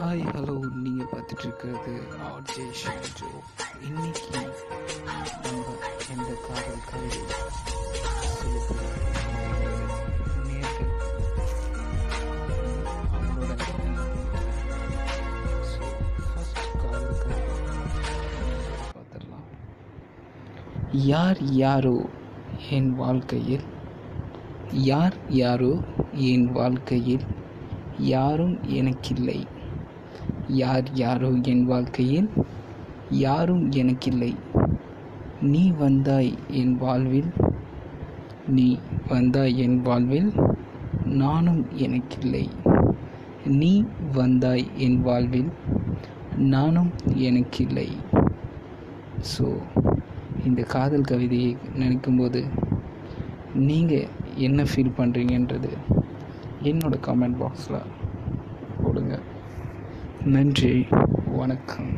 Hi hello நீங்கள் பார்த்துட்டு இருக்கிறது ஆர்ஜே ஷாஜோ இன்னைக்கு நம்ம எந்த காதல் கவிதை ஃபஸ்ட் யார் யாரோ என் வாழ்க்கையில்? யார் யாரோ என் வாழ்க்கையில்? யாரும் எனக்கில்லை. யார் யாரோ என் வாழ்க்கையில்? யாரும் எனக்கில்லை. நீ வந்தாய் என் வாழ்வில். நீ வந்தாய் என் வாழ்வில். நானும் எனக்கில்லை. நீ வந்தாய் என் வாழ்வில். நானும் எனக்கில்லை. ஸோ இந்த காதல் கவிதையை நினைக்கும்போது நீங்கள் என்ன ஃபீல் பண்ணுறீங்கன்றது என்னோடய கமெண்ட் பாக்ஸில் போடுங்க. நன்றி வணக்கம்